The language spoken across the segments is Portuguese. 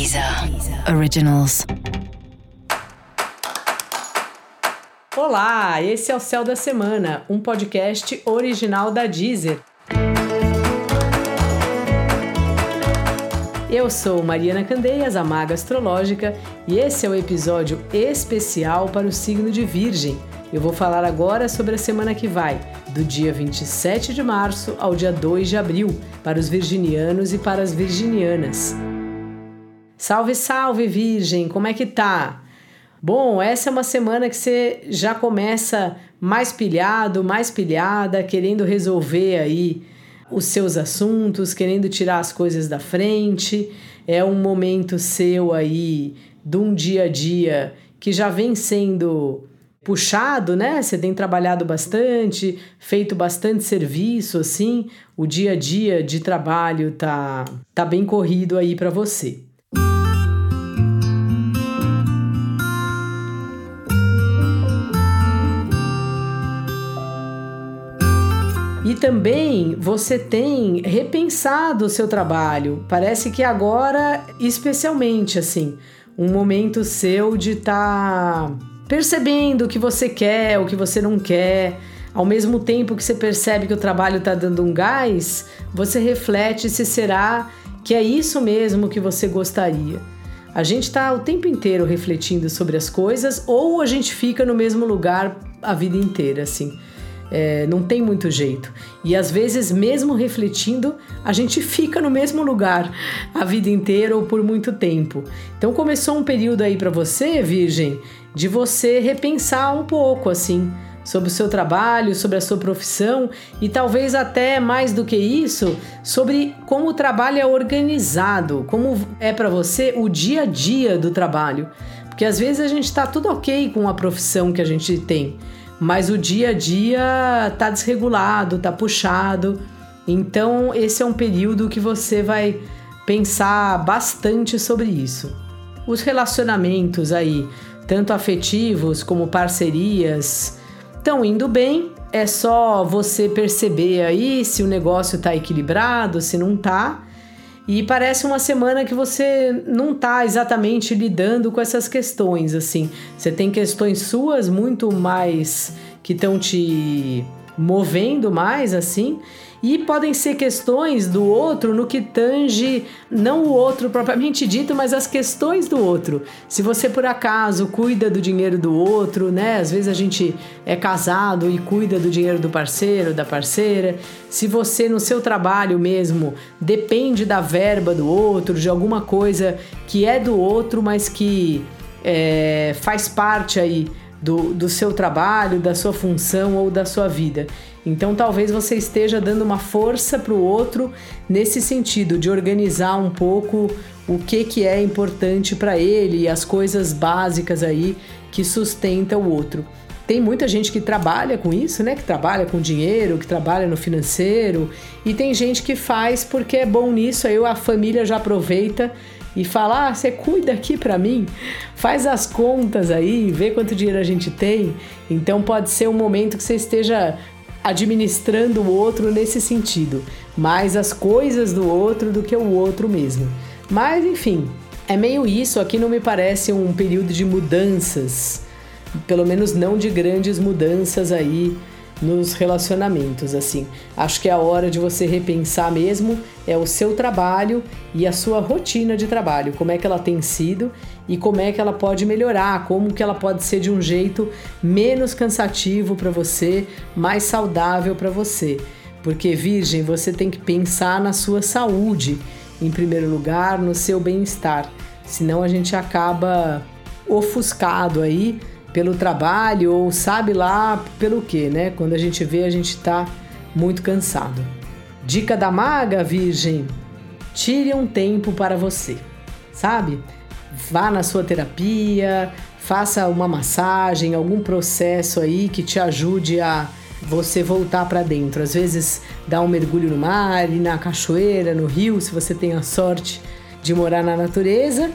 Deezer Originals. Olá, esse é o Céu da Semana, um podcast original da Deezer. Eu sou Mariana Candeias, a Maga Astrológica, e esse é o episódio especial para o signo de Virgem. Eu vou falar agora sobre a semana que vai, do dia 27 de março ao dia 2 de abril, para os virginianos e para as virginianas. Salve, salve, Virgem! Como é que tá? Bom, essa é uma semana que você já começa mais pilhado, mais pilhada, querendo resolver aí os seus assuntos, querendo tirar as coisas da frente. É um momento seu aí de um dia a dia que já vem sendo puxado, né? Você tem trabalhado bastante, feito bastante serviço assim, o dia a dia de trabalho tá tá bem corrido aí para você. E também você tem repensado o seu trabalho. Parece que agora, especialmente assim, um momento seu de estar tá percebendo o que você quer, o que você não quer. Ao mesmo tempo que você percebe que o trabalho está dando um gás, você reflete se será que é isso mesmo que você gostaria. A gente está o tempo inteiro refletindo sobre as coisas ou a gente fica no mesmo lugar a vida inteira, assim. É, não tem muito jeito. E às vezes, mesmo refletindo, a gente fica no mesmo lugar a vida inteira ou por muito tempo. Então começou um período aí para você, Virgem, de você repensar um pouco assim sobre o seu trabalho, sobre a sua profissão e talvez até mais do que isso, sobre como o trabalho é organizado, como é para você o dia a dia do trabalho. Porque às vezes a gente está tudo ok com a profissão que a gente tem, mas o dia a dia tá desregulado, tá puxado. Então, esse é um período que você vai pensar bastante sobre isso. Os relacionamentos aí, tanto afetivos como parcerias, estão indo bem. É só você perceber aí se o negócio está equilibrado, se não está. E parece uma semana que você não está exatamente lidando com essas questões, assim. Você tem questões suas muito mais que estão te movendo mais, assim, e podem ser questões do outro no que tange não o outro propriamente dito, mas as questões do outro. Se você por acaso cuida do dinheiro do outro, né? Às vezes a gente é casado e cuida do dinheiro do parceiro, da parceira. Se você no seu trabalho mesmo depende da verba do outro, de alguma coisa que é do outro, mas que é, faz parte aí do, do seu trabalho, da sua função ou da sua vida. Então talvez você esteja dando uma força para o outro nesse sentido de organizar um pouco o que, que é importante para ele e as coisas básicas aí que sustenta o outro. Tem muita gente que trabalha com isso, né? Que trabalha com dinheiro, que trabalha no financeiro, e tem gente que faz porque é bom nisso, aí a família já aproveita e fala: ah, você cuida aqui para mim, faz as contas aí, vê quanto dinheiro a gente tem. Então pode ser um momento que você esteja administrando o outro nesse sentido, mais as coisas do outro do que o outro mesmo. Mas enfim, é meio isso. Aqui não me parece um período de mudanças, pelo menos não de grandes mudanças aí nos relacionamentos, assim. Acho que é a hora de você repensar mesmo é o seu trabalho e a sua rotina de trabalho, como é que ela tem sido e como é que ela pode melhorar, como que ela pode ser de um jeito menos cansativo para você, mais saudável para você. Porque virgem, você tem que pensar na sua saúde em primeiro lugar, no seu bem-estar. Senão a gente acaba ofuscado aí pelo trabalho ou sabe lá pelo que, né? Quando a gente vê, a gente tá muito cansado. Dica da maga, virgem: tire um tempo para você, sabe? Vá na sua terapia, faça uma massagem, algum processo aí que te ajude a você voltar para dentro. Às vezes dá um mergulho no mar, na cachoeira, no rio, se você tem a sorte de morar na natureza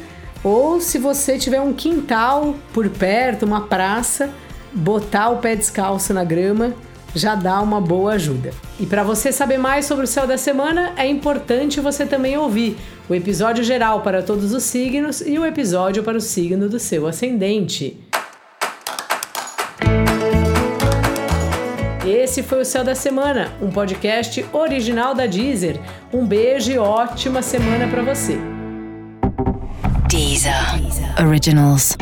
ou se você tiver um quintal por perto, uma praça, botar o pé descalço na grama já dá uma boa ajuda. E para você saber mais sobre o céu da semana, é importante você também ouvir o episódio geral para todos os signos e o episódio para o signo do seu ascendente. Esse foi o Céu da Semana, um podcast original da Deezer. Um beijo e ótima semana para você. Deezer. Originals.